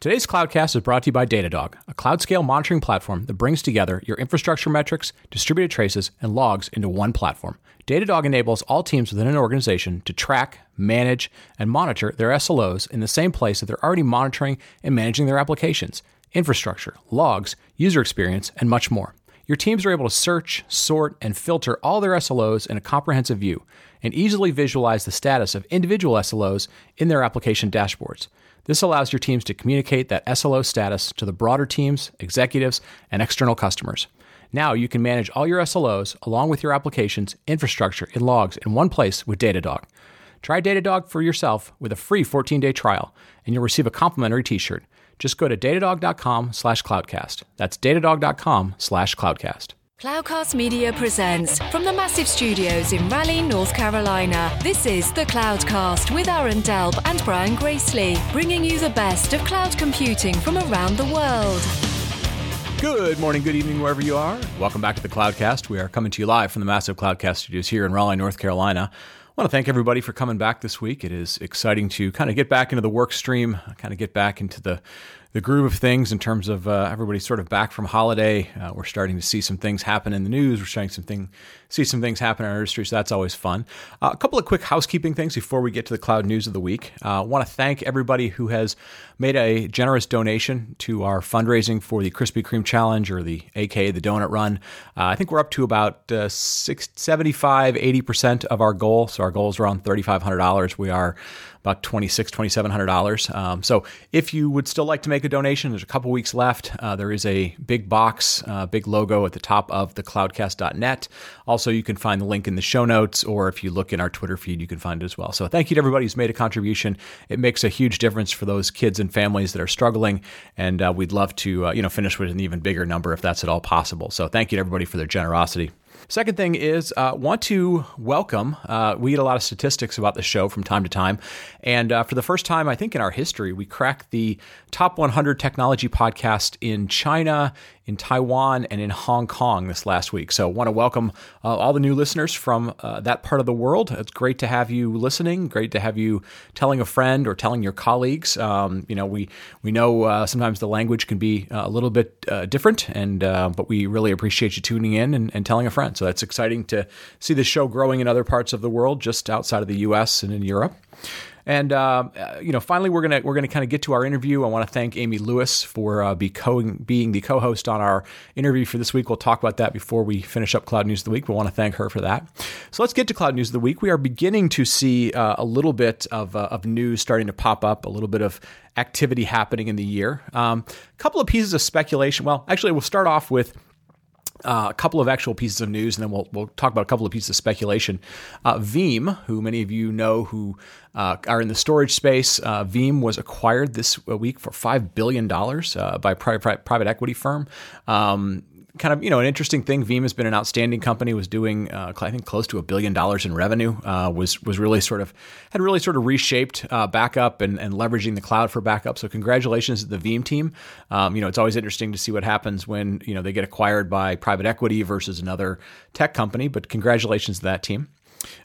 Today's Cloudcast is brought to you by Datadog, a cloud scale monitoring platform that brings together your infrastructure metrics, distributed traces, and logs into one platform. Datadog enables all teams within an organization to track, manage, and monitor their SLOs in the same place that they're already monitoring and managing their applications, infrastructure, logs, user experience, and much more. Your teams are able to search, sort, and filter all their SLOs in a comprehensive view and easily visualize the status of individual SLOs in their application dashboards. This allows your teams to communicate that SLO status to the broader teams, executives, and external customers. Now you can manage all your SLOs along with your applications, infrastructure, and logs in one place with Datadog. Try Datadog for yourself with a free 14-day trial, and you'll receive a complimentary t-shirt. Just go to datadog.com slash cloudcast. That's datadog.com slash cloudcast. Cloudcast Media presents from the massive studios in Raleigh, North Carolina. This is the Cloudcast with Aaron Delp and Brian Gracely, bringing you the best of cloud computing from around the world. Good morning, good evening, wherever you are. Welcome back to the Cloudcast. We are coming to you live from the massive Cloudcast studios here in Raleigh, North Carolina. I want to thank everybody for coming back this week. It is exciting to kind of get back into the work stream, kind of get back into the the groove of things in terms of uh, everybody sort of back from holiday. Uh, we're starting to see some things happen in the news. We're starting some thing, see some things happen in our industry, so that's always fun. Uh, a couple of quick housekeeping things before we get to the cloud news of the week. I want to thank everybody who has made a generous donation to our fundraising for the Krispy Kreme Challenge or the AK, the Donut Run. Uh, I think we're up to about uh, six, 75, 80% of our goal. So our goal is around $3,500. We are about $2,600, $2,700. Um, so if you would still like to make a donation, there's a couple weeks left. Uh, there is a big box, uh, big logo at the top of the cloudcast.net. Also, you can find the link in the show notes, or if you look in our Twitter feed, you can find it as well. So thank you to everybody who's made a contribution. It makes a huge difference for those kids and families that are struggling, and uh, we'd love to uh, you know finish with an even bigger number if that's at all possible. So thank you to everybody for their generosity. Second thing is, uh, want to welcome. Uh, we get a lot of statistics about the show from time to time, and uh, for the first time, I think in our history, we cracked the top 100 technology podcast in China, in Taiwan, and in Hong Kong this last week. So, I want to welcome uh, all the new listeners from uh, that part of the world. It's great to have you listening. Great to have you telling a friend or telling your colleagues. Um, you know, we we know uh, sometimes the language can be a little bit different, and but we really appreciate you tuning in and, and telling a friend. So that's exciting to see the show growing in other parts of the world, just outside of the U.S. and in Europe. And uh, you know, finally, we're gonna we're gonna kind of get to our interview. I want to thank Amy Lewis for uh, be co- being the co-host on our interview for this week. We'll talk about that before we finish up Cloud News of the Week. We want to thank her for that. So let's get to Cloud News of the Week. We are beginning to see uh, a little bit of uh, of news starting to pop up, a little bit of activity happening in the year. A um, couple of pieces of speculation. Well, actually, we'll start off with uh, a couple of actual pieces of news, and then we'll we'll talk about a couple of pieces of speculation. Uh, Veeam, who many of you know who uh, are in the storage space, uh, Veeam was acquired this week for five billion dollars uh, by a private private equity firm. Um, kind of you know an interesting thing. Veeam has been an outstanding company. Was doing uh, I think close to a billion dollars in revenue. Uh, was was really sort of had really sort of reshaped uh, backup and, and leveraging the cloud for backup. So congratulations to the Veeam team. Um, you know it's always interesting to see what happens when you know they get acquired by private equity versus another tech company. But congratulations to that team.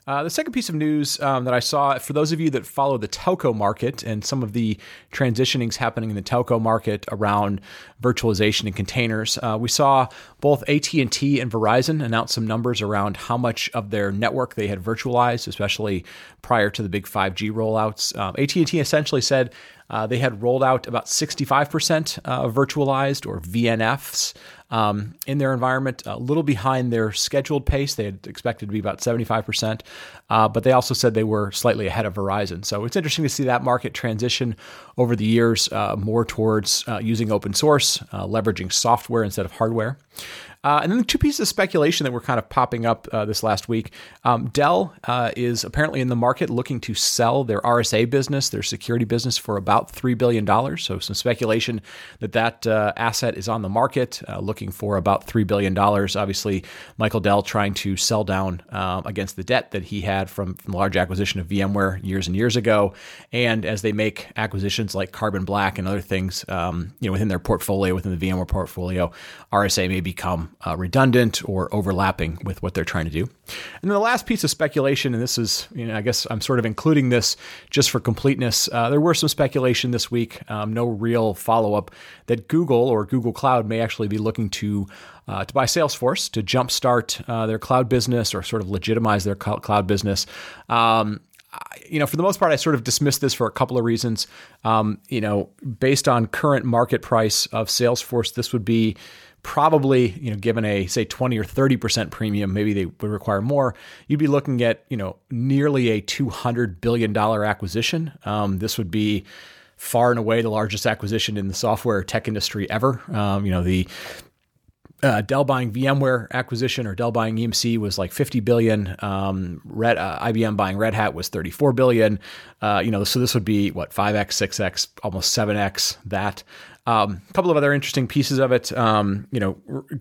Uh, the second piece of news um, that I saw, for those of you that follow the telco market and some of the transitionings happening in the telco market around virtualization and containers, uh, we saw both AT&T and Verizon announce some numbers around how much of their network they had virtualized, especially prior to the big 5G rollouts. Um, AT&T essentially said uh, they had rolled out about 65% uh, virtualized or VNFs um, in their environment, a little behind their scheduled pace. They had expected to be about 75%, uh, but they also said they were slightly ahead of Verizon. So it's interesting to see that market transition over the years uh, more towards uh, using open source, uh, leveraging software instead of hardware. Uh, and then the two pieces of speculation that were kind of popping up uh, this last week. Um, Dell uh, is apparently in the market looking to sell their RSA business, their security business, for about $3 billion. So, some speculation that that uh, asset is on the market, uh, looking for about $3 billion. Obviously, Michael Dell trying to sell down um, against the debt that he had from, from the large acquisition of VMware years and years ago. And as they make acquisitions like Carbon Black and other things um, you know, within their portfolio, within the VMware portfolio, RSA may become uh, redundant or overlapping with what they're trying to do. And then the last piece of speculation, and this is, you know, I guess I'm sort of including this just for completeness. Uh, there were some speculation this week, um, no real follow up, that Google or Google Cloud may actually be looking to uh, to buy Salesforce to jumpstart uh, their cloud business or sort of legitimize their cloud business. Um, you know, for the most part, I sort of dismissed this for a couple of reasons. Um, you know, based on current market price of Salesforce, this would be probably, you know, given a say 20 or 30% premium, maybe they would require more. You'd be looking at, you know, nearly a $200 billion acquisition. Um, this would be far and away the largest acquisition in the software tech industry ever. Um, you know, the uh, Dell buying VMware acquisition or Dell buying EMC was like 50 billion. Um, Red, uh, IBM buying Red Hat was 34 billion. Uh, you know, so this would be what 5x, 6x, almost 7x that. Um, a couple of other interesting pieces of it. Um, you know,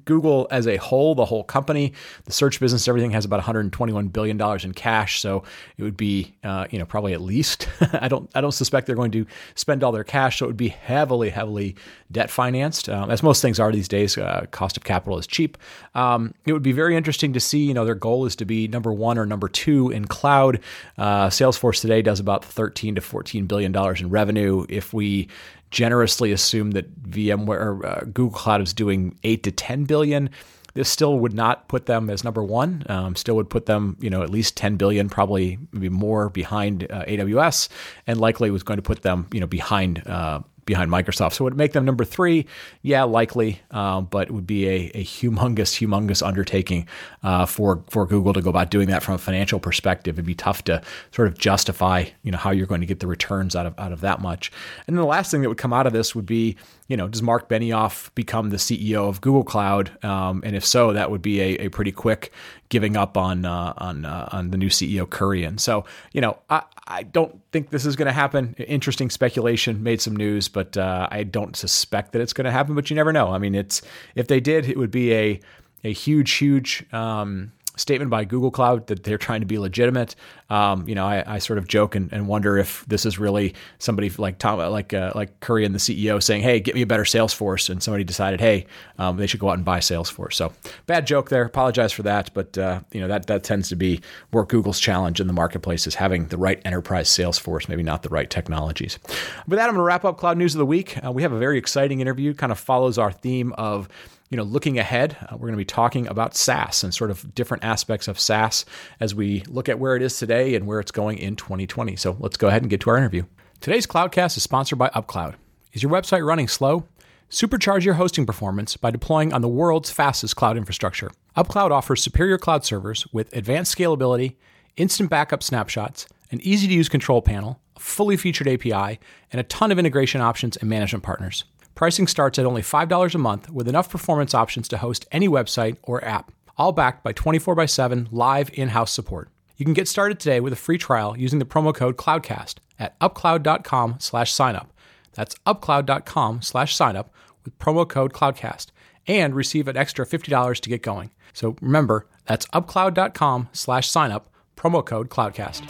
Google as a whole, the whole company, the search business, everything has about 121 billion dollars in cash. So it would be, uh, you know, probably at least. I don't, I don't suspect they're going to spend all their cash. So it would be heavily, heavily debt financed, um, as most things are these days. Uh, cost of capital is cheap. Um, it would be very interesting to see. You know, their goal is to be number one or number two in cloud. Uh, Salesforce today does about 13 to 14 billion dollars in revenue. If we generously assume that VMware or uh, Google Cloud is doing eight to ten billion. This still would not put them as number one. Um, still would put them, you know, at least 10 billion, probably maybe more behind uh, AWS, and likely was going to put them, you know, behind uh, behind Microsoft. So would make them number three? Yeah, likely, um, but it would be a, a humongous, humongous undertaking uh, for for Google to go about doing that from a financial perspective. It'd be tough to sort of justify, you know, how you're going to get the returns out of out of that much. And then the last thing that would come out of this would be, you know, does Mark Benioff become the CEO of Google Cloud? Um, and if so, that would be a, a pretty quick giving up on uh, on uh, on the new CEO Kurian. So you know, I, I don't think this is going to happen. Interesting speculation made some news, but uh, I don't suspect that it's going to happen. But you never know. I mean, it's if they did, it would be a a huge, huge um, statement by Google Cloud that they're trying to be legitimate. Um, you know, I, I, sort of joke and, and, wonder if this is really somebody like Tom, like uh, like Kurian, the CEO, saying, "Hey, get me a better Salesforce," and somebody decided, "Hey, um, they should go out and buy Salesforce." So bad joke there. Apologize for that, but uh, you know that that tends to be where Google's challenge in the marketplace is having the right enterprise Salesforce, maybe not the right technologies. With that, I'm going to wrap up Cloud News of the Week. Uh, we have a very exciting interview, kind of follows our theme of you know, looking ahead, uh, we're going to be talking about SaaS and sort of different aspects of SaaS as we look at where it is today and where it's going in 2020. So let's go ahead and get to our interview. Today's Cloudcast is sponsored by UpCloud. Is your website running slow? Supercharge your hosting performance by deploying on the world's fastest cloud infrastructure. UpCloud offers superior cloud servers with advanced scalability, instant backup snapshots, an easy to use control panel, a fully featured API, and a ton of integration options and management partners. Pricing starts at only $5 a month with enough performance options to host any website or app, all backed by 24 x 7 live in house support. You can get started today with a free trial using the promo code CLOUDCAST at upcloud.com slash signup. That's upcloud.com slash signup with promo code CLOUDCAST and receive an extra $50 to get going. So remember, that's upcloud.com slash signup, promo code CLOUDCAST.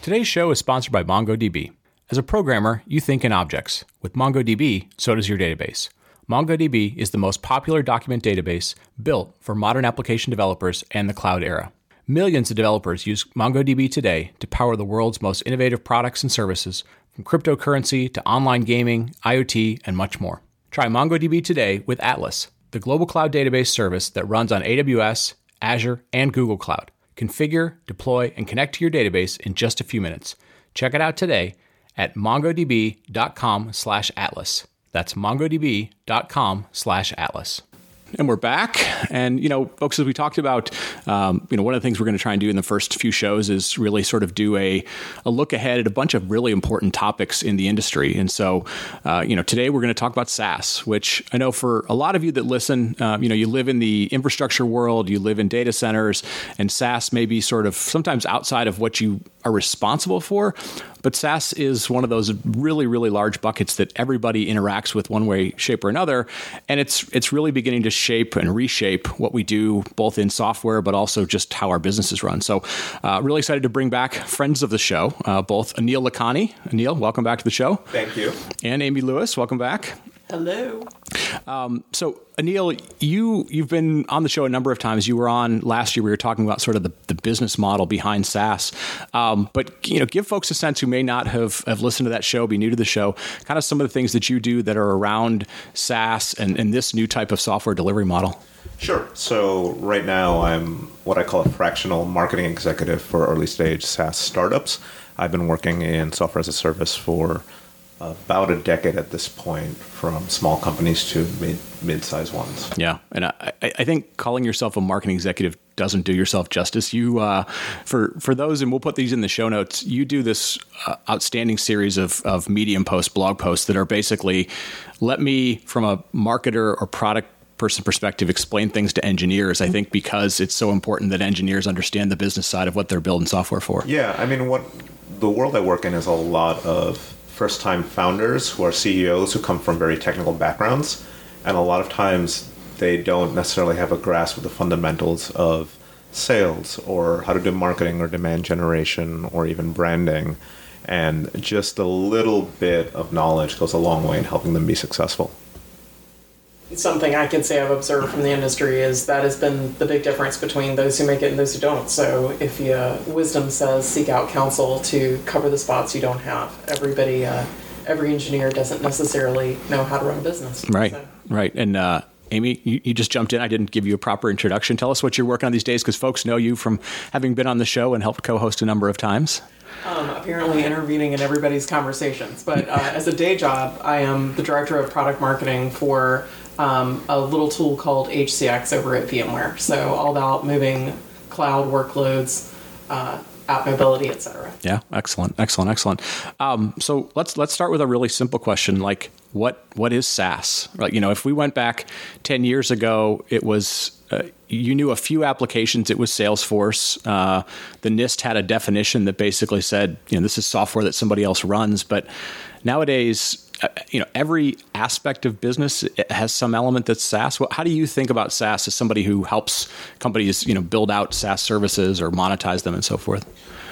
Today's show is sponsored by MongoDB. As a programmer, you think in objects. With MongoDB, so does your database. MongoDB is the most popular document database built for modern application developers and the cloud era. Millions of developers use MongoDB today to power the world's most innovative products and services, from cryptocurrency to online gaming, IoT, and much more. Try MongoDB today with Atlas, the global cloud database service that runs on AWS, Azure, and Google Cloud. Configure, deploy, and connect to your database in just a few minutes. Check it out today at mongodb.com slash atlas. That's mongodb.com slash atlas. And we're back. And, you know, folks, as we talked about, um, you know, one of the things we're going to try and do in the first few shows is really sort of do a, a look ahead at a bunch of really important topics in the industry. And so, uh, you know, today we're going to talk about SaaS, which I know for a lot of you that listen, um, you know, you live in the infrastructure world, you live in data centers, and SaaS may be sort of sometimes outside of what you are responsible for. But SaaS is one of those really, really large buckets that everybody interacts with one way, shape, or another. And it's it's really beginning to shape and reshape what we do, both in software, but also just how our businesses run. So, uh, really excited to bring back friends of the show, uh, both Aneel Lakhani. Aneel, welcome back to the show. Thank you. And Amy Lewis, welcome back. Hello. Um, so Aneel, you you've been on the show a number of times. You were on last year. We were talking about sort of the, the business model behind SaaS. Um, but you know, give folks a sense who may not have, have listened to that show, be new to the show, kind of some of the things that you do that are around SaaS and, and this new type of software delivery model. Sure. So right now I'm what I call a fractional marketing executive for early stage SaaS startups. I've been working in software as a service for about a decade at this point, from small companies to mid mid-sized ones. Yeah, and I, I think calling yourself a marketing executive doesn't do yourself justice. You, uh, for for those, and we'll put these in the show notes. You do this uh, outstanding series of of Medium posts, blog posts that are basically, let me from a marketer or product person perspective explain things to engineers i think because it's so important that engineers understand the business side of what they're building software for yeah i mean what the world i work in is a lot of first time founders who are CEOs who come from very technical backgrounds. And a lot of times they don't necessarily have a grasp of the fundamentals of sales or how to do marketing or demand generation or even branding. And just a little bit of knowledge goes a long way in helping them be successful something I can say I've observed from the industry is that has been the big difference between those who make it and those who don't. So if you, uh, wisdom says seek out counsel to cover the spots you don't have. Everybody, uh, every engineer doesn't necessarily know how to run a business. Right, so. right. And uh, Amy, you, you, just jumped in. I didn't give you a proper introduction. Tell us what you're working on these days because folks know you from having been on the show and helped co host a number of times. Um, apparently intervening in everybody's conversations. But uh, as a day job, I am the director of product marketing for um, a little tool called HCX over at VMware. So all about moving cloud workloads, uh, app mobility, etc. Yeah, excellent, excellent, excellent. Um, so let's let's start with a really simple question, like what what is SaaS? Right, you know, if we went back ten years ago, it was uh, you knew a few applications. It was Salesforce. Uh, the NIST had a definition that basically said, you know, this is software that somebody else runs. But nowadays, Uh, you know every aspect of business has some element that's SaaS. How do you think about SaaS as somebody who helps companies you know build out SaaS services or monetize them and so forth?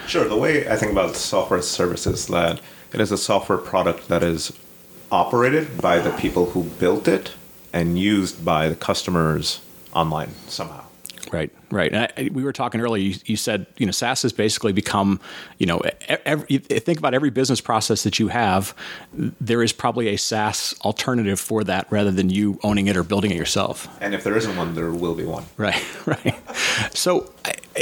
Sure. The way I think about software services that it is a software product that is operated by the people who built it and used by the customers online somehow. Right, right. And I, we were talking earlier. You, you, said you know SaaS has basically become you know every, think about every business process that you have. There is probably a SaaS alternative for that rather than you owning it or building it yourself. And if there isn't one, there will be one. Right, right. So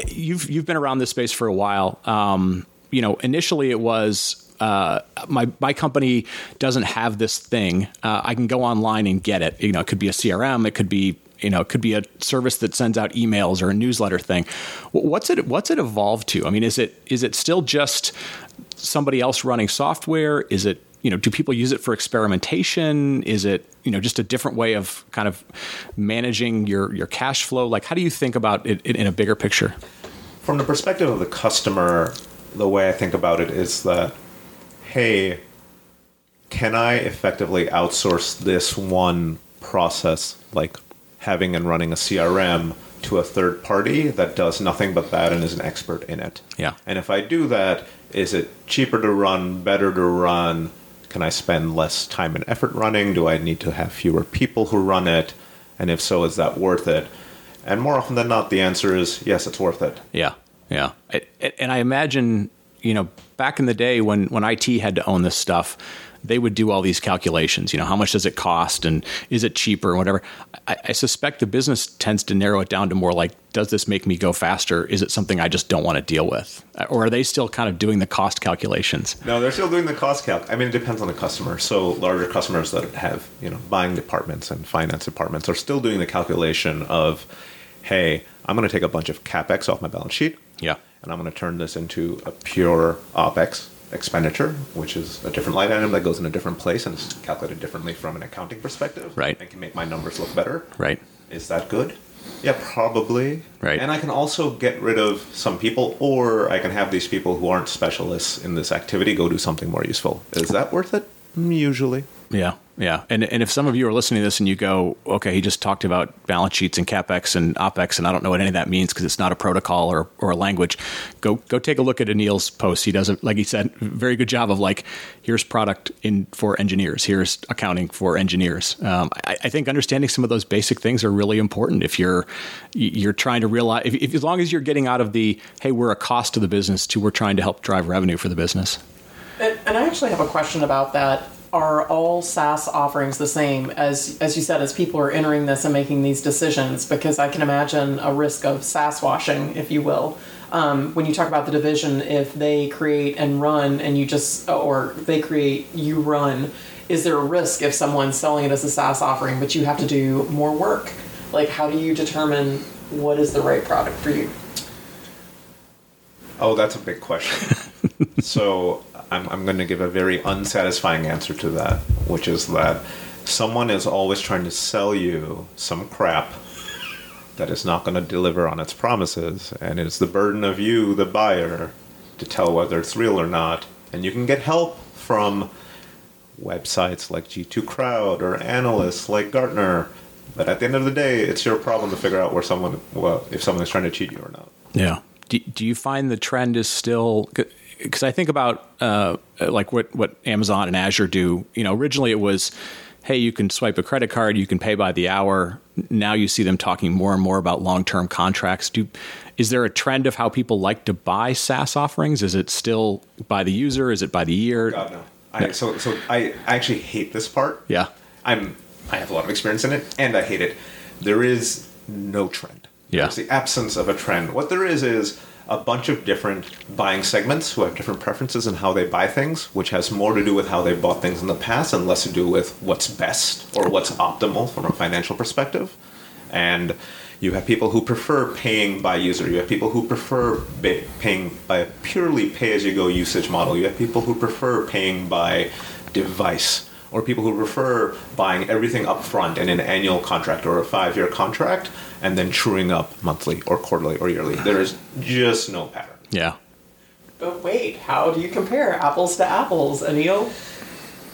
you've you've been around this space for a while. Um, you know, initially it was uh, my my company doesn't have this thing. Uh, I can go online and get it. You know, it could be a CRM, it could be you know, it could be a service that sends out emails or a newsletter thing. What's it what's it evolved to? I mean, is it is it still just somebody else running software? Is it you know, do people use it for experimentation? Is it you know just a different way of kind of managing your your cash flow? Like, how do you think about it in a bigger picture? From the perspective of the customer, the way I think about it is that, hey, can I effectively outsource this one process like having and running a CRM to a third party that does nothing but that and is an expert in it. Yeah. And if I do that, is it cheaper to run, better to run? Can I spend less time and effort running? Do I need to have fewer people who run it? And if so, is that worth it? And more often than not, the answer is yes, it's worth it. Yeah, yeah. And I imagine, you know, back in the day when when IT had to own this stuff, they would do all these calculations. You know, how much does it cost, and is it cheaper, and whatever. I, I suspect the business tends to narrow it down to more like, does this make me go faster? Is it something I just don't want to deal with, or are they still kind of doing the cost calculations? No, they're still doing the cost calc. I mean, it depends on the customer. So larger customers that have you know buying departments and finance departments are still doing the calculation of, hey, I'm going to take a bunch of capex off my balance sheet. Yeah. And I'm going to turn this into a pure opex expenditure, which is a different line item that goes in a different place and is calculated differently from an accounting perspective. Right. I can make my numbers look better. Right. Is that good? Yeah, probably. Right. And I can also get rid of some people, or I can have these people who aren't specialists in this activity go do something more useful. Is that worth it? Usually. Yeah, yeah. And and if some of you are listening to this and you go, okay, he just talked about balance sheets and capex and opex, and I don't know what any of that means because it's not a protocol or, or a language. Go go take a look at Aneel's post. He does a, like he said, very good job of like, here's product in for engineers, here's accounting for engineers. Um, I, I, think understanding some of those basic things are really important if you're you're trying to realize if, if as long as you're getting out of the hey, we're a cost to the business to we're trying to help drive revenue for the business. And, and I actually have a question about that are all SaaS offerings the same as as you said as people are entering this and making these decisions? Because I can imagine a risk of SaaS washing, if you will. Um, when you talk about the division, if they create and run, and you just or they create, you run, is there a risk if someone's selling it as a SaaS offering, but you have to do more work? Like, how do you determine what is the right product for you? Oh, that's a big question. so I'm, I'm going to give a very unsatisfying answer to that, which is that someone is always trying to sell you some crap that is not going to deliver on its promises, and it's the burden of you, the buyer, to tell whether it's real or not. And you can get help from websites like G2 Crowd or analysts like Gartner, but at the end of the day, it's your problem to figure out where someone, well, if someone is trying to cheat you or not. Yeah. Do, do you find the trend is still because I think about uh, like what what Amazon and Azure do. You know, originally it was, hey, you can swipe a credit card, you can pay by the hour. Now you see them talking more and more about long term contracts. Do is there a trend of how people like to buy SaaS offerings? Is it still by the user? Is it by the year? God no. I, so so I actually hate this part. Yeah. I'm I have a lot of experience in it, and I hate it. There is no trend. Yeah. It's the absence of a trend. What there is is a bunch of different buying segments who have different preferences in how they buy things, which has more to do with how they bought things in the past and less to do with what's best or what's optimal from a financial perspective. And you have people who prefer paying by user. You have people who prefer paying by a purely pay as you go usage model. You have people who prefer paying by device or people who prefer buying everything up front in an annual contract or a five year contract and then truing up monthly or quarterly or yearly. There is just no pattern. Yeah. But wait, how do you compare apples to apples, Aneel?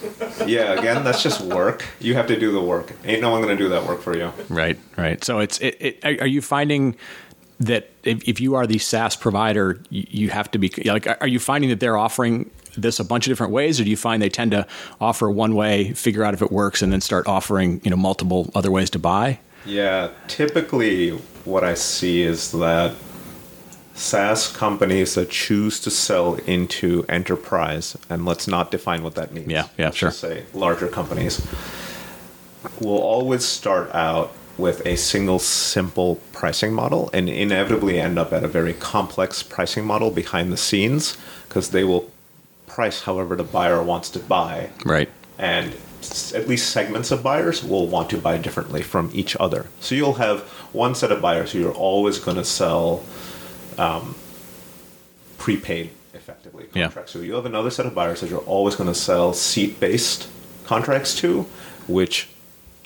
yeah, again, that's just work. You have to do the work. Ain't no one going to do that work for you. Right, right. So it's it, it, are you finding that if, if you are the SaaS provider, you, you have to be like are you finding that they're offering this a bunch of different ways, or do you find they tend to offer one way, figure out if it works, and then start offering you know multiple other ways to buy? Yeah, typically what I see is that SaaS companies that choose to sell into enterprise, and let's not define what that means. Yeah, yeah, let's sure. say larger companies will always start out with a single simple pricing model and inevitably end up at a very complex pricing model behind the scenes because they will price however the buyer wants to buy. Right. And at least segments of buyers will want to buy differently from each other. So you'll have one set of buyers who you're always going to sell um, prepaid effectively contracts yeah. So you have another set of buyers that you're always going to sell seat based contracts to, which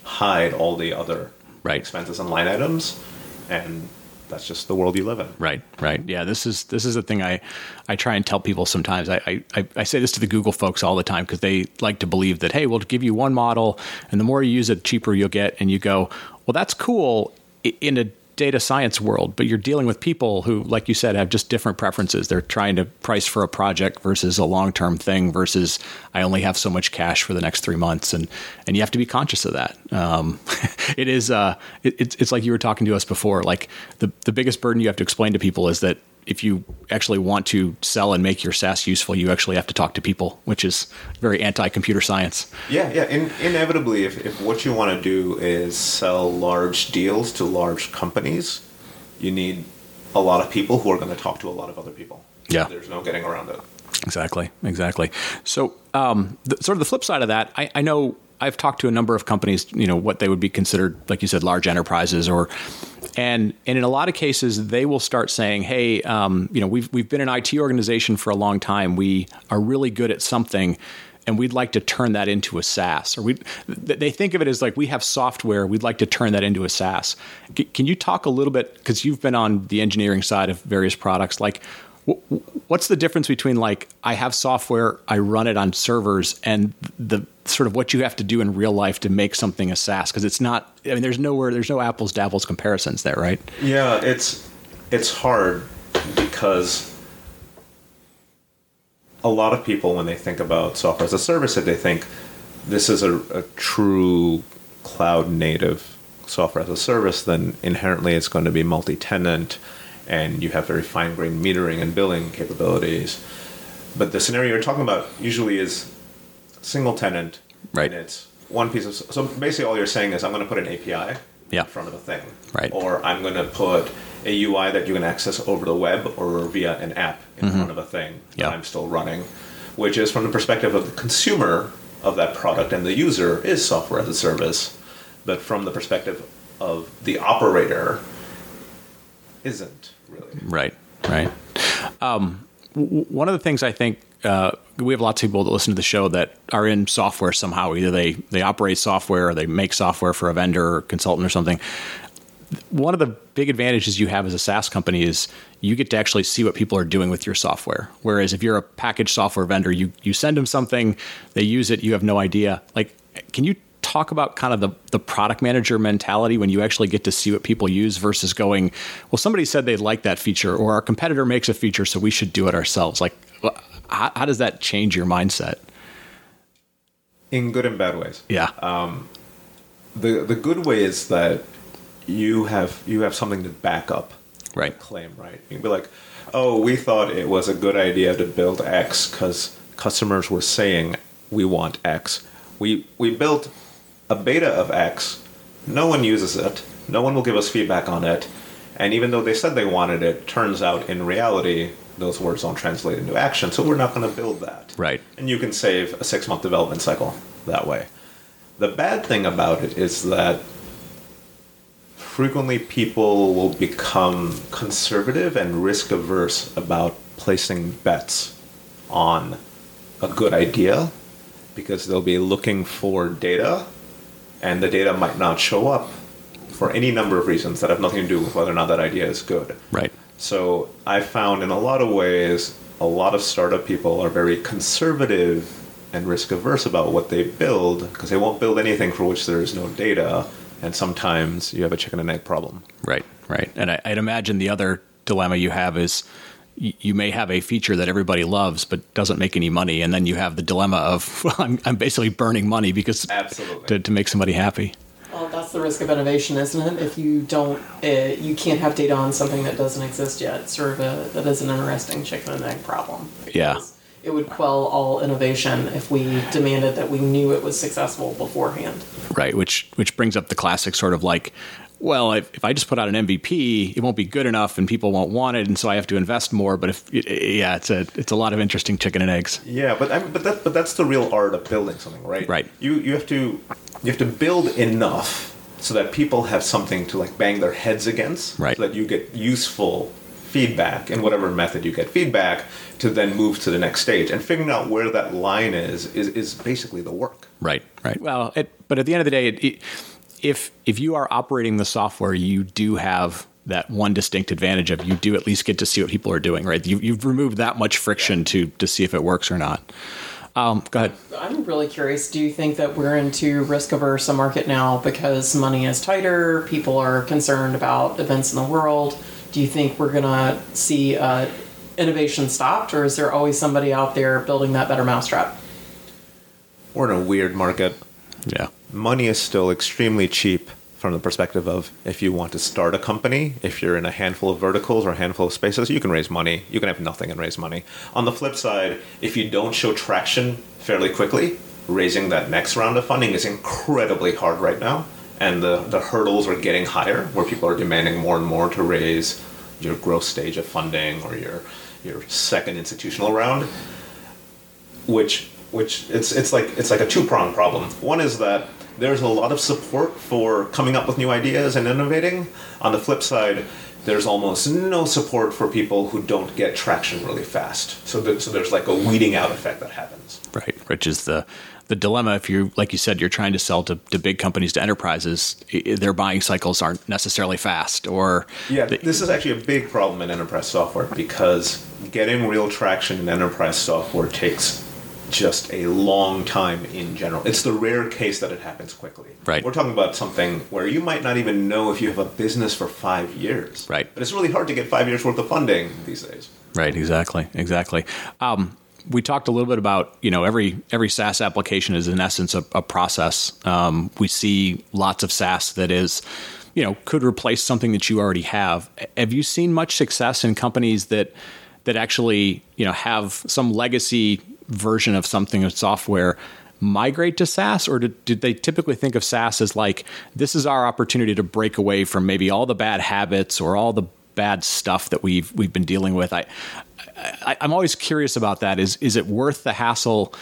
hide all the other right. expenses and line items. And that's just the world you live in. Right, right. Yeah, this is this is the thing I I try and tell people sometimes. I I, I say this to the Google folks all the time because they like to believe that hey, we'll give you one model, and the more you use it, the cheaper you'll get. And you go, well, that's cool in a data science world, but you're dealing with people who, like you said, have just different preferences. They're trying to price for a project versus a long term thing versus I only have so much cash for the next three months, and and you have to be conscious of that. Um, it is uh, it, it's it's like you were talking to us before. Like the the biggest burden you have to explain to people is that if you actually want to sell and make your SaaS useful, you actually have to talk to people, which is very anti-computer science. Yeah, yeah. In, inevitably, if, if what you want to do is sell large deals to large companies, you need a lot of people who are going to talk to a lot of other people. Yeah, there's no getting around it. Exactly, exactly. So, um, the, sort of the flip side of that, I, I know I've talked to a number of companies, you know, what they would be considered, like you said, large enterprises, or and and in a lot of cases, they will start saying, "Hey, um, you know, we've we've been an IT organization for a long time. We are really good at something." and we'd like to turn that into a SaaS. Or we, they think of it as like we have software, we'd like to turn that into a SaaS. Can you talk a little bit because you've been on the engineering side of various products, like What's the difference between like I have software, I run it on servers, and the sort of what you have to do in real life to make something a SaaS? Because it's not. I mean, there's nowhere, there's no apples to apples comparisons there, right? Yeah, it's it's hard because a lot of people when they think about software as a service, that they think this is a, a true cloud native software as a service, then inherently it's going to be multi-tenant and you have very fine-grained metering and billing capabilities. But the scenario you're talking about usually is single tenant, right? And it's one piece of so basically all you're saying is I'm going to put an API yeah. in front of a thing, right? Or I'm going to put a UI that you can access over the web or via an app in mm-hmm. front of a thing yeah. that I'm still running, which is from the perspective of the consumer of that product and the user is software as a service, but from the perspective of the operator, isn't really. Right, right. Um, w- one of the things I think uh, we have lots of people that listen to the show that are in software somehow. Either they they operate software or they make software for a vendor or consultant or something. One of the big advantages you have as a SaaS company is you get to actually see what people are doing with your software. Whereas if you're a packaged software vendor, you you send them something, they use it, you have no idea. Like, can you talk about kind of the, the product manager mentality when you actually get to see what people use versus going, well, somebody said they like that feature, or our competitor makes a feature, so we should do it ourselves. Like, how, how does that change your mindset? In good and bad ways. Yeah. Um, the the good way is that you have you have something to back up right claim right you can be like oh we thought it was a good idea to build x because customers were saying we want x we we built a beta of x no one uses it no one will give us feedback on it and even though they said they wanted it turns out in reality those words don't translate into action so we're not going to build that. Right. And you can save a six month development cycle that way. The bad thing about it is that frequently people will become conservative and risk averse about placing bets on a good idea because they'll be looking for data and the data might not show up for any number of reasons that have nothing to do with whether or not that idea is good. Right. So I found in a lot of ways a lot of startup people are very conservative and risk averse about what they build because they won't build anything for which there is no data and sometimes you have a chicken and egg problem. Right, right. And I, would imagine the other dilemma you have is you may have a feature that everybody loves but doesn't make any money, and then you have the dilemma of well, I'm, I'm basically burning money because absolutely to, to make somebody happy. Well, that's the risk of innovation, isn't it? If you don't, uh, you can't have data on something that doesn't exist yet. It's sort of a that is an interesting chicken and egg problem. Yeah it would quell all innovation if we demanded that we knew it was successful beforehand. Right, which which brings up the classic sort of like, well, if, if I just put out an MVP, it won't be good enough, and people won't want it, and so I have to invest more. But if yeah, it's a it's a lot of interesting chicken and eggs. Yeah, but I mean, but that but that's the real art of building something, right? Right. You you have to you have to build enough so that people have something to like bang their heads against, right? So that you get useful feedback in whatever method you get feedback to then move to the next stage and figuring out where that line is is, is basically the work right right well it, but at the end of the day it, it, if if you are operating the software you do have that one distinct advantage of you do at least get to see what people are doing right you, you've removed that much friction yeah. to to see if it works or not um, go ahead. I'm really curious. Do you think that we're into risk averse a market now because money is tighter? People are concerned about events in the world do you think we're going to see uh, innovation stopped, or is there always somebody out there building that better mousetrap? We're in a weird market. Yeah. Money is still extremely cheap from the perspective of if you want to start a company, if you're in a handful of verticals or a handful of spaces, you can raise money. You can have nothing and raise money. On the flip side, if you don't show traction fairly quickly, raising that next round of funding is incredibly hard right now and the, the hurdles are getting higher where people are demanding more and more to raise your growth stage of funding or your your second institutional round which which it's it's like it's like a two-pronged problem one is that there's a lot of support for coming up with new ideas and innovating. On the flip side there's almost no support for people who don't get traction really fast. So, so there's like a weeding out effect that happens. Right which is the the dilemma if you like you said you're trying to sell to, to big companies to enterprises their buying cycles aren't necessarily fast or Yeah, this is actually a big problem in enterprise software because getting real traction in enterprise software takes just a long time in general. It's the rare case that it happens quickly. Right. We're talking about something where you might not even know if you have a business for five years. Right. But it's really hard to get five years worth of funding these days. Right, exactly, exactly. Um, we talked a little bit about you know every every SaaS application is in essence a, a process. Um, we see lots of SaaS that is you know could replace something that you already have. Have you seen much success in companies that that actually you know have some legacy version of something of software? migrate to SaaS, or did, did they typically think of SaaS as like this is our opportunity to break away from maybe all the bad habits or all the bad stuff that we've we've been dealing with? I, I I'm always curious about that. Is is it worth the hassle?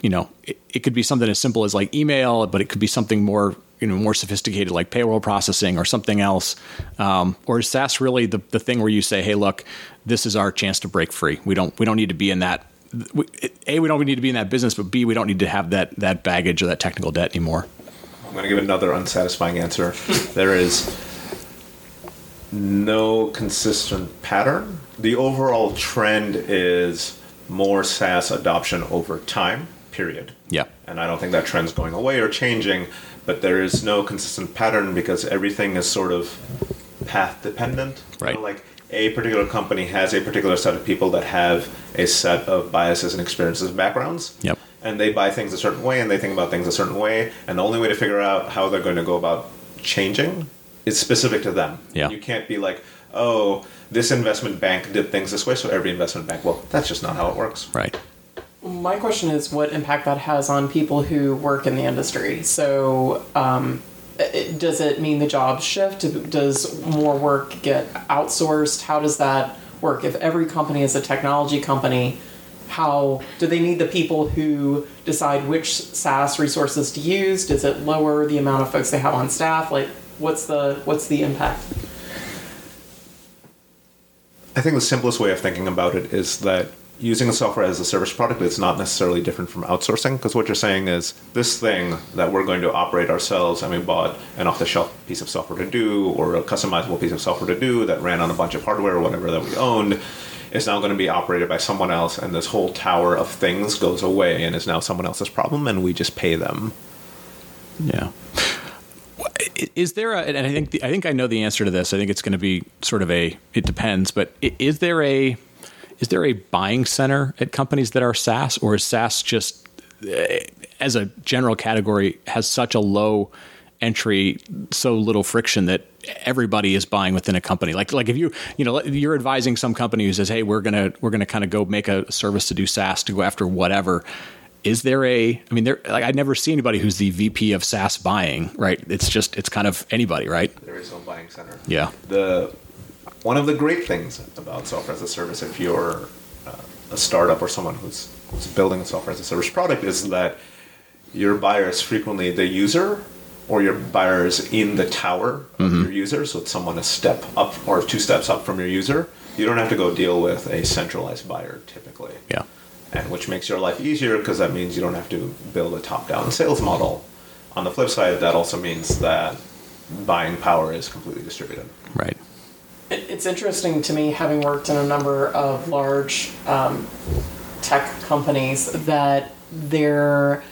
You know, it, it could be something as simple as like email, but it could be something more you know more sophisticated like payroll processing or something else. Um, or is SaaS really the the thing where you say, hey, look, this is our chance to break free. We don't we don't need to be in that a we don't need to be in that business, but b we don't need to have that that baggage or that technical debt anymore. I'm going to give another unsatisfying answer. there is no consistent pattern. The overall trend is more SaaS adoption over time, period. Yeah. And I don't think that trend's going away or changing, but there is no consistent pattern because everything is sort of path dependent. You Right. know, like a particular company has a particular set of people that have a set of biases and experiences and backgrounds. Yep. And they buy things a certain way and they think about things a certain way. And the only way to figure out how they're going to go about changing is specific to them. Yeah. You can't be like, oh, this investment bank did things this way, so every investment bank. Well, that's just not how it works. Right. My question is what impact that has on people who work in the industry. So, um, does it mean the jobs shift? Does more work get outsourced? How does that work? If every company is a technology company, how do they need the people who decide which SaaS resources to use? Does it lower the amount of folks they have on staff? Like, what's the what's the impact? I think the simplest way of thinking about it is that using a software as a service product is not necessarily different from outsourcing because what you're saying is this thing that we're going to operate ourselves and we bought an off-the-shelf piece of software to do or a customizable piece of software to do that ran on a bunch of hardware or whatever that we owned is now going to be operated by someone else and this whole tower of things goes away and is now someone else's problem and we just pay them Yeah. Is there a, and I think the, I think I know the answer to this. I think it's going to be sort of a it depends, but is there a is there a buying center at companies that are SaaS, or is SaaS just eh, as a general category has such a low entry, so little friction that everybody is buying within a company. Like like if you you know you're advising some company who says, hey, we're gonna we're gonna kind of go make a service to do SaaS to go after whatever. Is there a? I mean, there. Like, I never see anybody who's the VP of SaaS buying. Right? It's just it's kind of anybody. Right? there is no buying center Yeah. the one of the great things about software as a service, if you're uh, a startup or someone who's, who's building a software as a service product, is that your buyer is frequently the user or your buyer is in the tower of your user. So it's someone a step up or two steps up from your user. You don't have to go deal with a centralized buyer typically. Yeah. And which makes your life easier because that means you don't have to build a top down sales model. On the flip side, that also means that buying power is completely distributed. Right. It- It's interesting to me, having worked in a number of large um, tech companies, that there,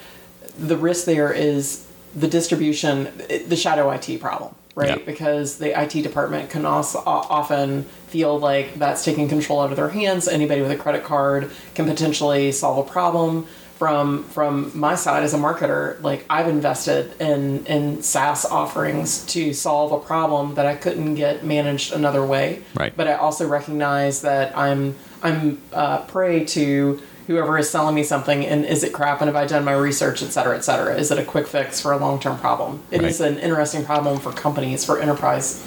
the risk there is the distribution, the shadow IT problem, right? Yeah. Because the IT department can also often feel like that's taking control out of their hands. Anybody with a credit card can potentially solve a problem. From from my side as a marketer, like I've invested in in SaaS offerings to solve a problem that I couldn't get managed another way. Right. But I also recognize that I'm I'm uh, prey to whoever is selling me something and is it crap and have I done my research, et cetera, et cetera. Is it a quick fix for a long term problem? It is Right. an interesting problem for companies, for enterprise.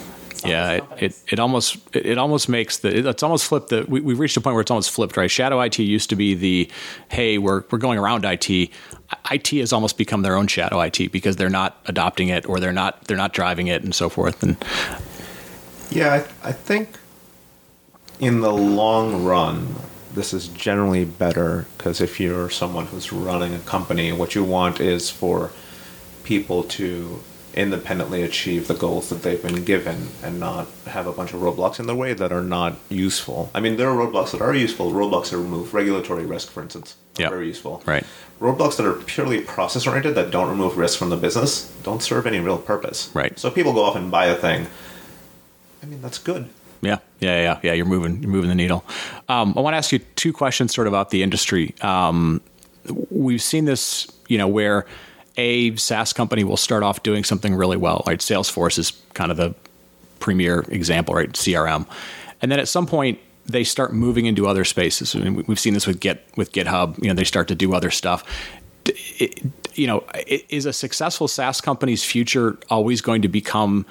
Yeah, it, it, it almost it, it almost makes the it's almost flipped the we, we've reached a point where it's almost flipped right. Shadow IT used to be the hey we're we're going around IT. IT has almost become their own shadow IT because they're not adopting it or they're not they're not driving it and so forth. And Yeah, I, I think in the long run, this is generally better because if you're someone who's running a company, what you want is for people to independently achieve the goals that they've been given and not have a bunch of roadblocks in their way that are not useful. I mean, there are roadblocks that are useful. Roadblocks that remove regulatory risk, for instance, are Yep. very useful. Right. Roadblocks that are purely process oriented that don't remove risk from the business don't serve any real purpose. Right. So people go off and buy a thing. I mean, that's good. Yeah, yeah, yeah, yeah. You're moving, you're moving the needle. Um, I want to ask you two questions, sort of about the industry. Um, we've seen this, you know, where a SaaS company will start off doing something really well. Right, Salesforce is kind of the premier example, right? CRM, and then at some point they start moving into other spaces. I mean, we- we've seen this with Git with GitHub. You know, they start to do other stuff. It- you know, is a successful SaaS company's future always going to become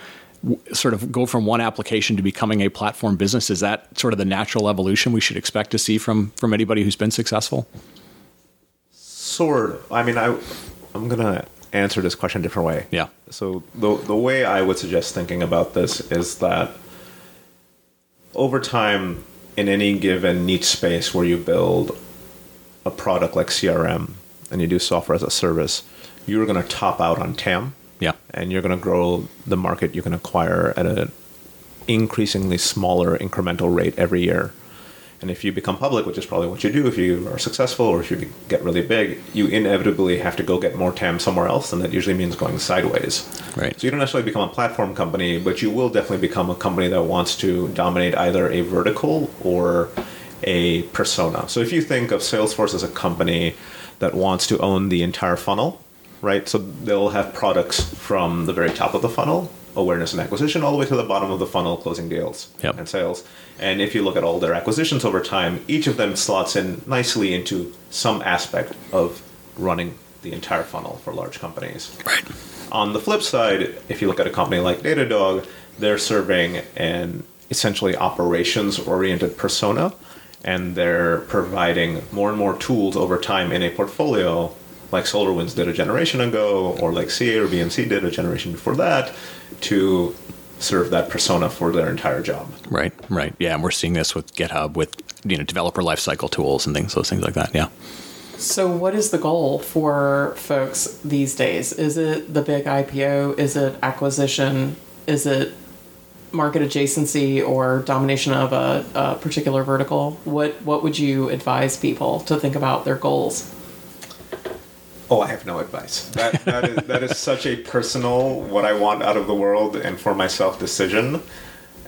sort of go from one application to becoming a platform business? Is that sort of the natural evolution we should expect to see from from anybody who's been successful? Sort of. I mean, I, I'm going to answer this question a different way. Yeah. So the the way I would suggest thinking about this is that over time, in any given niche space where you build a product like CRM and you do software as a service, you're going to top out on TAM. Yeah. And you're going to grow the market you can acquire at an increasingly smaller incremental rate every year. And if you become public, which is probably what you do if you are successful or if you get really big, you inevitably have to go get more TAM somewhere else, and that usually means going sideways. Right. So you don't necessarily become a platform company, but you will definitely become a company that wants to dominate either a vertical or a persona. So if you think of Salesforce as a company that wants to own the entire funnel, right? So they'll have products from the very top of the funnel, awareness and acquisition, all the way to the bottom of the funnel, closing deals Yep. and sales. And if you look at all their acquisitions over time, each of them slots in nicely into some aspect of running the entire funnel for large companies. Right. On the flip side, if you look at a company like Datadog, they're serving an essentially operations oriented persona and they're providing more and more tools over time in a portfolio like SolarWinds did a generation ago or like CA or BMC did a generation before that to serve that persona for their entire job. Right. Right. Yeah, and we're seeing this with GitHub with you know developer lifecycle tools and things, those things like that. Yeah. So, what is the goal for folks these days? Is it the big IPO? Is it acquisition? Is it market adjacency or domination of a, a particular vertical? What What would you advise people to think about their goals? Oh, I have no advice. That that is that is such a personal what I want out of the world and for myself decision,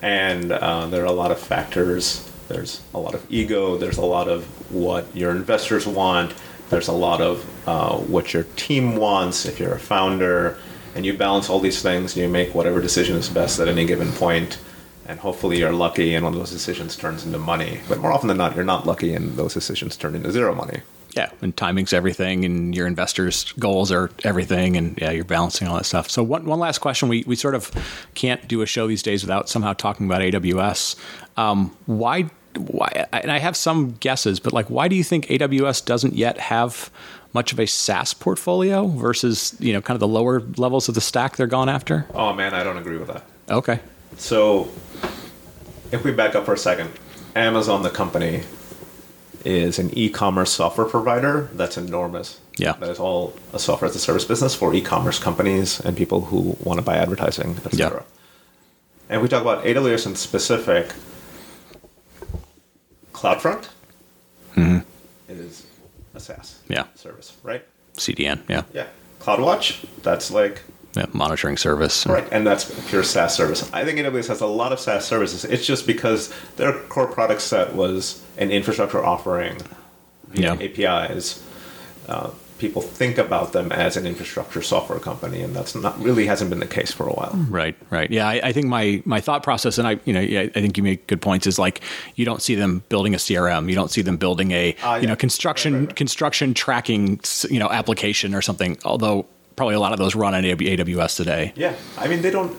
and uh, there are a lot of factors. There's a lot of ego. There's a lot of what your investors want. There's a lot of uh, what your team wants. If you're a founder, and you balance all these things, and you make whatever decision is best at any given point. and hopefully you're lucky, and one of those decisions turns into money. But more often than not, you're not lucky, and those decisions turn into zero money. Yeah, and timing's everything, and your investors' goals are everything, and yeah, you're balancing all that stuff. So one one last question: we we sort of can't do a show these days without somehow talking about AWS. Um, why? Why? And I have some guesses, but like, why do you think AWS doesn't yet have much of a SaaS portfolio versus you know kind of the lower levels of the stack they're gone after? Oh man, I don't agree with that. Okay, So, if we back up for a second, Amazon, the company, is an e-commerce software provider that's enormous. Yeah. that is all a software as a service business for e-commerce companies and people who want to buy advertising, etc. Yeah. And we talk about AWS in specific. CloudFront is a SaaS Mm-hmm. Yeah. service, right? CDN, yeah, Yeah. CloudWatch, that's like yeah monitoring service. Right, and that's pure SaaS service. I think AWS has a lot of SaaS services. It's just because their core product set was an infrastructure offering via Yeah. APIs. Uh, people think about them as an infrastructure software company, and that's not really hasn't been the case for a while. Right, right. Yeah, I, I think my my thought process, and I, you know, yeah, I think you make good points. Is like you don't see them building a CRM, you don't see them building a Ah, you yeah. know construction Right, right, right. construction tracking you know application or something. Although probably a lot of those run on AWS today. Yeah, I mean they don't.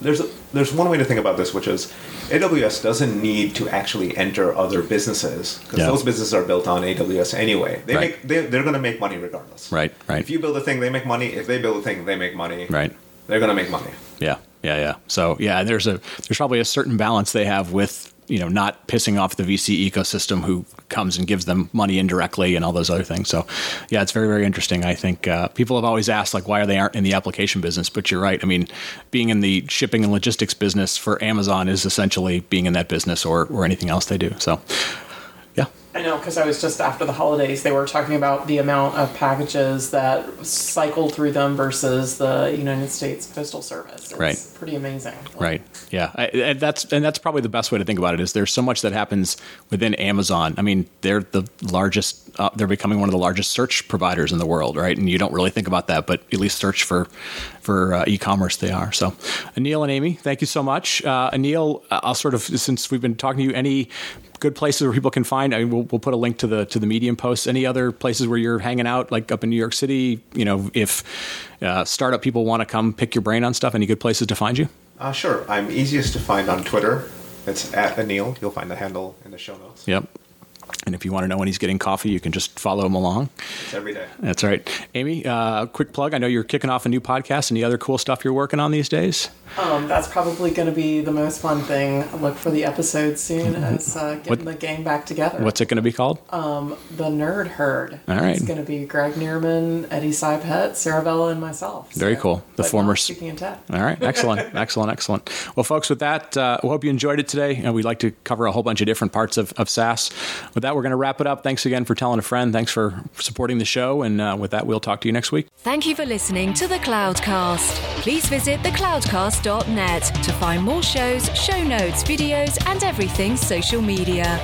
There's a, there's one way to think about this, which is AWS doesn't need to actually enter other businesses because Yeah. those businesses are built on AWS anyway. They Right. make they, they're going to make money regardless. Right, right. If you build a thing, they make money. If they build a thing, they make money. Right. They're going to make money. Yeah, yeah, yeah. So yeah, there's a there's probably a certain balance they have with you know not pissing off the VC ecosystem who comes and gives them money indirectly and all those other things. So yeah, it's very very interesting. I think uh, people have always asked like why are they aren't in the application business, but you're right. I mean, being in the shipping and logistics business for Amazon is essentially being in that business or or anything else they do. So yeah. I know because I was just after the holidays, they were talking about the amount of packages that cycled through them versus the United States Postal Service. It's Right. pretty amazing. Right. Yeah. I, and that's and that's probably the best way to think about it. Is there's so much that happens within Amazon. I mean, they're the largest. Uh, they're becoming one of the largest search providers in the world, right? And you don't really think about that, but at least search for for uh, e-commerce they are. So, Aneel and Amy, thank you so much. Uh, Aneel, I'll sort of since we've been talking to you, any good places where people can find. I mean, we'll, we'll put a link to the to the Medium posts. Any other places where you're hanging out, like up in New York City? You know, if uh, startup people want to come pick your brain on stuff, any good places to find you? Uh, sure. I'm easiest to find on Twitter. It's at Aneel. You'll find the handle in the show notes. Yep. And if you want to know when he's getting coffee, you can just follow him along. It's every day. That's right. Amy, uh, quick plug. I know you're kicking off a new podcast. Any other cool stuff you're working on these days? Um, that's probably going to be the most fun thing. Look for the episode soon as uh, getting the gang back together. What's it going to be called? the Nerd Herd? All right. It's going to be Greg Knieriemen, Eddie Saipetch, Sarah Vela, and myself. Very cool. The but former speaking in tech. All right. Excellent. excellent. Excellent. Well, folks, with that, uh, we hope you enjoyed it today. And we'd like to cover a whole bunch of different parts of, of SaaS. With that, we're going to wrap it up. Thanks again for telling a friend. Thanks for supporting the show. And uh, with that, we'll talk to you next week. Thank you for listening to The Cloudcast. Please visit thecloudcast.net to find more shows, show notes, videos, and everything social media.